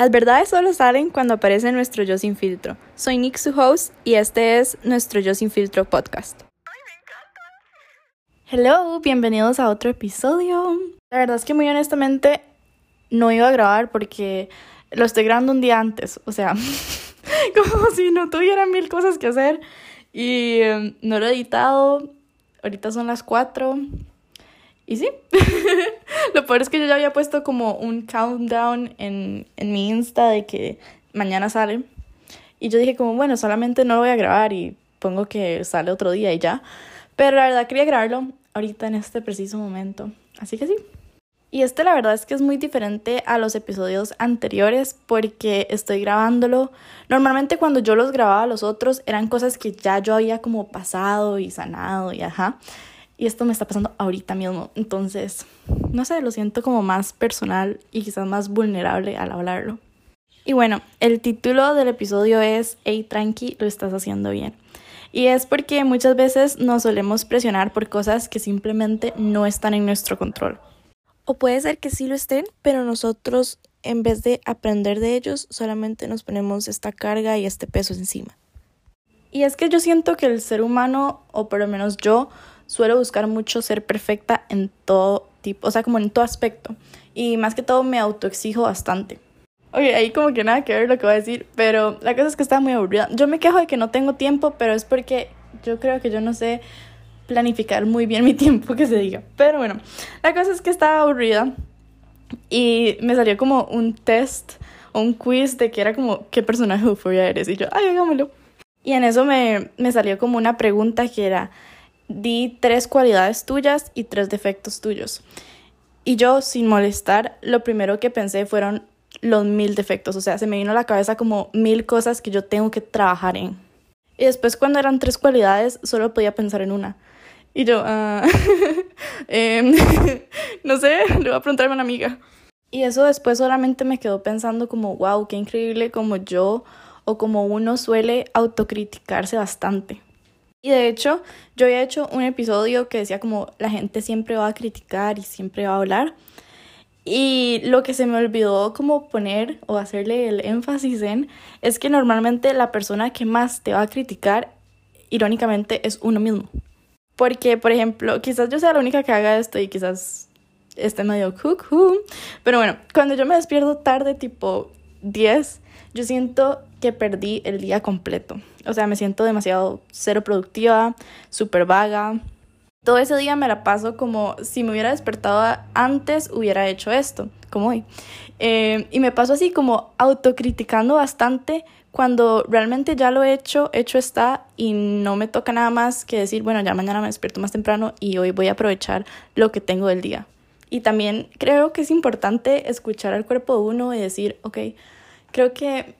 Las verdades solo salen cuando aparece nuestro yo sin filtro. Soy Nick, su host, y este es nuestro yo sin filtro podcast. Hello, bienvenidos a otro episodio. La verdad es que muy honestamente no iba a grabar porque lo estoy grabando un día antes, o sea, como si no tuviera mil cosas que hacer y em, no lo he editado. Ahorita son las 4 y sí, lo peor es que yo ya había puesto como un countdown en, en mi Insta de que mañana sale. Y yo dije como, bueno, solamente no lo voy a grabar y pongo que sale otro día y ya. Pero la verdad quería grabarlo ahorita en este preciso momento. Así que sí. Y este la verdad es que es muy diferente a los episodios anteriores porque estoy grabándolo. Normalmente cuando yo los grababa los otros eran cosas que ya yo había como pasado y sanado y ajá. Y esto me está pasando ahorita mismo. Entonces, no sé, lo siento como más personal y quizás más vulnerable al hablarlo. Y bueno, el título del episodio es Hey tranqui, lo estás haciendo bien. Y es porque muchas veces nos solemos presionar por cosas que simplemente no están en nuestro control. O puede ser que sí lo estén, pero nosotros en vez de aprender de ellos, solamente nos ponemos esta carga y este peso encima. Y es que yo siento que el ser humano, o por lo menos yo, suelo buscar mucho ser perfecta en todo tipo, o sea, como en todo aspecto. Y más que todo me autoexijo bastante. Oye, ahí como que nada que ver lo que voy a decir, pero la cosa es que estaba muy aburrida. Yo me quejo de que no tengo tiempo, pero es porque yo creo que yo no sé planificar muy bien mi tiempo, que se diga. Pero bueno, la cosa es que estaba aburrida y me salió como un test o un quiz de que era como, ¿qué personaje de Euphoria eres? Y yo, ay, hagámoslo. Y en eso me, me salió como una pregunta que era, di tres cualidades tuyas y tres defectos tuyos. Y yo, sin molestar, lo primero que pensé fueron los mil defectos. O sea, se me vino a la cabeza como mil cosas que yo tengo que trabajar en. Y después cuando eran tres cualidades, solo podía pensar en una. Y yo, uh, no sé, le voy a preguntar a una amiga. Y eso después solamente me quedó pensando como, wow, qué increíble como yo o como uno suele autocriticarse bastante. Y de hecho, yo había hecho un episodio que decía como la gente siempre va a criticar y siempre va a hablar. Y lo que se me olvidó como poner o hacerle el énfasis en es que normalmente la persona que más te va a criticar, irónicamente, es uno mismo. Porque, por ejemplo, quizás yo sea la única que haga esto y quizás esté medio cuckoo. Pero bueno, cuando yo me despierto tarde, tipo 10, yo siento que perdí el día completo. O sea, me siento demasiado cero productiva, súper vaga. Todo ese día me la paso como si me hubiera despertado antes, hubiera hecho esto, como hoy. Eh, y me paso así como autocriticando bastante cuando realmente ya lo he hecho, hecho está y no me toca nada más que decir, bueno, ya mañana me despierto más temprano y hoy voy a aprovechar lo que tengo del día. Y también creo que es importante escuchar al cuerpo uno y decir, ok, creo que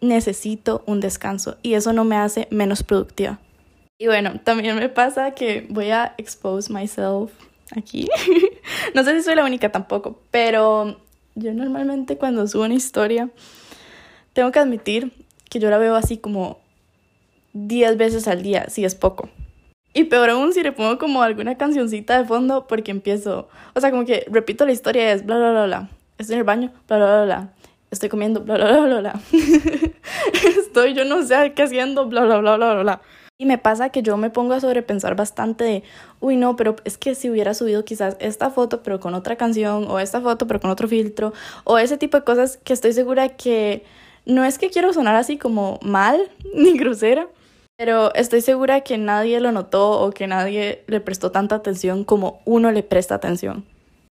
necesito un descanso y eso no me hace menos productiva. Y bueno, también me pasa que voy a expose myself aquí. no sé si soy la única tampoco, pero yo normalmente cuando subo una historia tengo que admitir que yo la veo así como 10 veces al día, si es poco. Y peor aún si le pongo como alguna cancioncita de fondo porque empiezo, o sea, como que repito la historia es bla bla bla bla. Estoy en el baño, bla bla bla bla estoy comiendo, bla, bla, bla, bla, estoy, yo no sé qué haciendo, bla, bla, bla, bla, bla. Y me pasa que yo me pongo a sobrepensar bastante de, uy, no, pero es que si hubiera subido quizás esta foto, pero con otra canción, o esta foto, pero con otro filtro, o ese tipo de cosas que estoy segura que no es que quiero sonar así como mal ni grosera, pero estoy segura que nadie lo notó o que nadie le prestó tanta atención como uno le presta atención.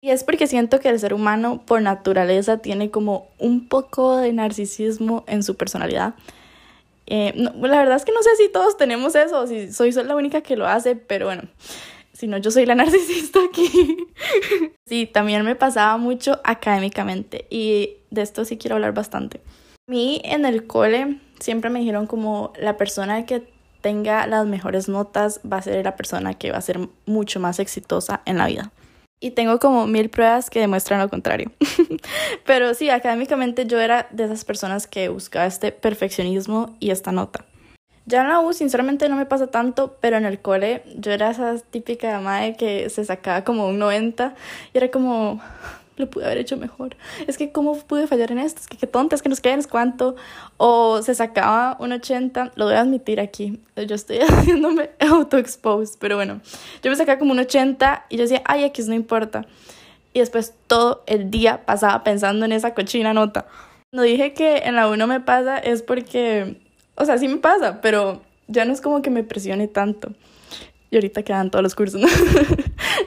Y es porque siento que el ser humano por naturaleza tiene como un poco de narcisismo en su personalidad. Eh, la verdad es que no sé si todos tenemos eso, si soy la única que lo hace, pero bueno, si no, yo soy la narcisista aquí. sí, también me pasaba mucho académicamente y de esto sí quiero hablar bastante. A mí en el cole siempre me dijeron como la persona que tenga las mejores notas va a ser la persona que va a ser mucho más exitosa en la vida y tengo como mil pruebas que demuestran lo contrario. Pero sí, académicamente yo era de esas personas que buscaba este perfeccionismo y esta nota. Ya en la U, sinceramente, no me pasa tanto, pero en el cole yo era esa típica madre que se sacaba como un 90 y era como, lo pude haber hecho mejor. Es que, ¿cómo pude fallar en esto? Es que qué tonta, es que nos quedan cuánto. O se sacaba un 80, lo voy a admitir aquí. Yo estoy haciéndome auto-exposed, pero bueno. Yo me sacaba como un 80 y yo decía, ay, X no importa. Y después todo el día pasaba pensando en esa cochina nota. No dije que en la 1 me pasa es porque, o sea, sí me pasa, pero ya no es como que me presione tanto. Y ahorita quedan todos los cursos.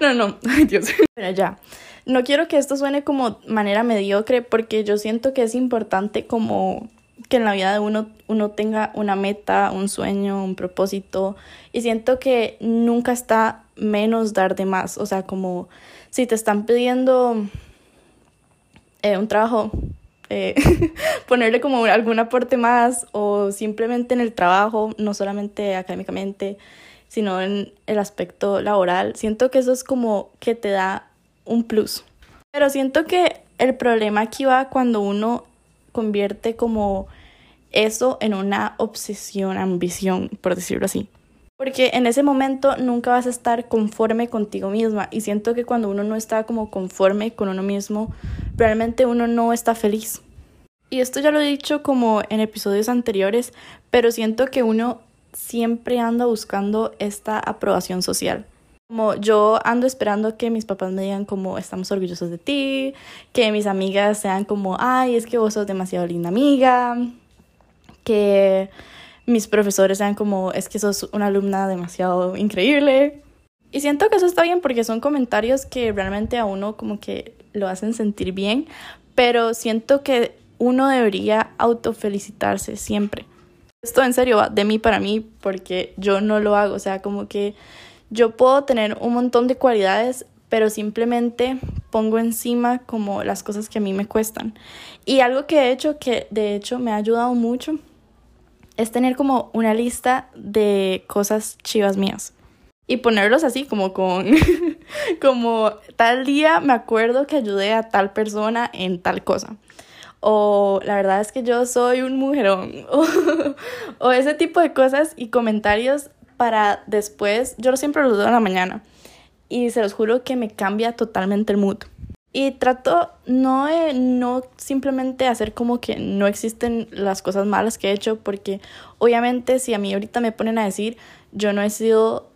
no, no, ay Dios. Pero ya. No quiero que esto suene como manera mediocre porque yo siento que es importante como que en la vida de uno uno tenga una meta, un sueño, un propósito y siento que nunca está menos dar de más, o sea, como si te están pidiendo eh, un trabajo, eh, ponerle como algún aporte más o simplemente en el trabajo, no solamente académicamente, sino en el aspecto laboral, siento que eso es como que te da un plus. Pero siento que el problema aquí va cuando uno convierte como eso en una obsesión, ambición, por decirlo así. Porque en ese momento nunca vas a estar conforme contigo misma y siento que cuando uno no está como conforme con uno mismo, realmente uno no está feliz. Y esto ya lo he dicho como en episodios anteriores, pero siento que uno siempre anda buscando esta aprobación social. Como yo ando esperando que mis papás me digan como estamos orgullosos de ti, que mis amigas sean como, ay, es que vos sos demasiado linda amiga, que mis profesores sean como, es que sos una alumna demasiado increíble. Y siento que eso está bien porque son comentarios que realmente a uno como que lo hacen sentir bien, pero siento que uno debería autofelicitarse siempre. Esto en serio va de mí para mí porque yo no lo hago, o sea, como que yo puedo tener un montón de cualidades, pero simplemente pongo encima como las cosas que a mí me cuestan. Y algo que he hecho que de hecho me ha ayudado mucho es tener como una lista de cosas chivas mías. Y ponerlos así como con como tal día me acuerdo que ayudé a tal persona en tal cosa o la verdad es que yo soy un mujerón o, ese tipo de cosas y comentarios para después, yo siempre los doy en la mañana y se los juro que me cambia totalmente el mood. Y trato no de no simplemente hacer como que no existen las cosas malas que he hecho, porque obviamente si a mí ahorita me ponen a decir, yo no he sido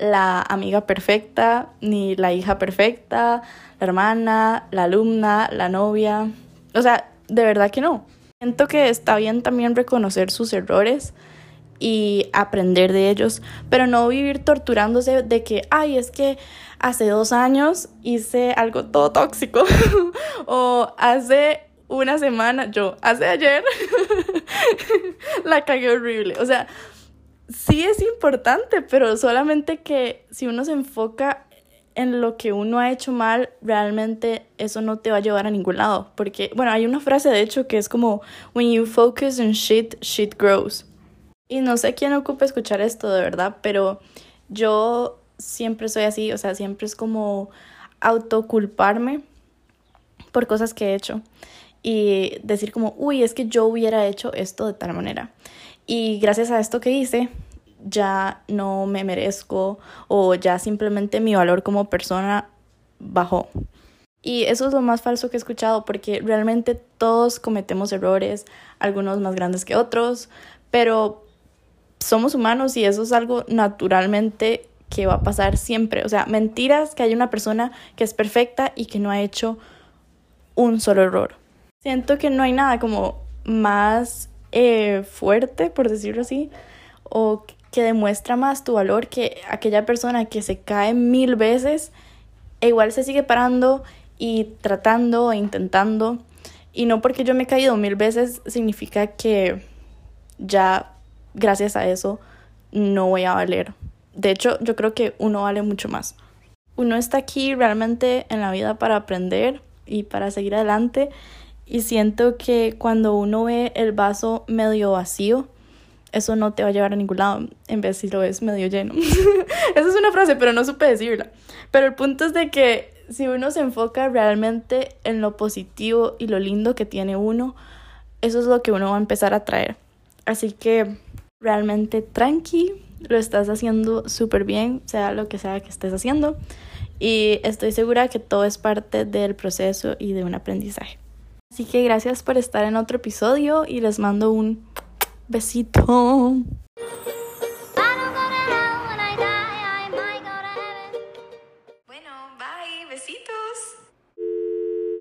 la amiga perfecta, ni la hija perfecta, la hermana, la alumna, la novia. O sea, de verdad que no. Siento que está bien también reconocer sus errores y aprender de ellos, pero no vivir torturándose de que, ay, es que hace dos años hice algo todo tóxico o hace una semana, yo, hace ayer la cagué horrible. O sea, sí es importante, pero solamente que si uno se enfoca en lo que uno ha hecho mal, realmente eso no te va a llevar a ningún lado. Porque, bueno, hay una frase de hecho que es como, when you focus on shit, shit grows. Y no sé quién ocupa escuchar esto de verdad, pero yo siempre soy así, o sea, siempre es como autoculparme por cosas que he hecho y decir como, uy, es que yo hubiera hecho esto de tal manera. Y gracias a esto que hice, ya no me merezco o ya simplemente mi valor como persona bajó. Y eso es lo más falso que he escuchado porque realmente todos cometemos errores, algunos más grandes que otros, pero somos humanos y eso es algo naturalmente que va a pasar siempre. O sea, mentiras que hay una persona que es perfecta y que no ha hecho un solo error. Siento que no hay nada como más eh, fuerte, por decirlo así, o que demuestra más tu valor que aquella persona que se cae mil veces e igual se sigue parando y tratando e intentando. Y no porque yo me he caído mil veces significa que ya gracias a eso no voy a valer. De hecho, yo creo que uno vale mucho más. Uno está aquí realmente en la vida para aprender y para seguir adelante y siento que cuando uno ve el vaso medio vacío, eso no te va a llevar a ningún lado, en vez si lo ves medio lleno. Esa es una frase, pero no supe decirla. Pero el punto es de que si uno se enfoca realmente en lo positivo y lo lindo que tiene uno, eso es lo que uno va a empezar a traer. Así que realmente tranqui, lo estás haciendo súper bien, sea lo que sea que estés haciendo. y estoy segura que todo es parte del proceso y de un aprendizaje. Así que gracias por estar en otro episodio y les mando un Besito.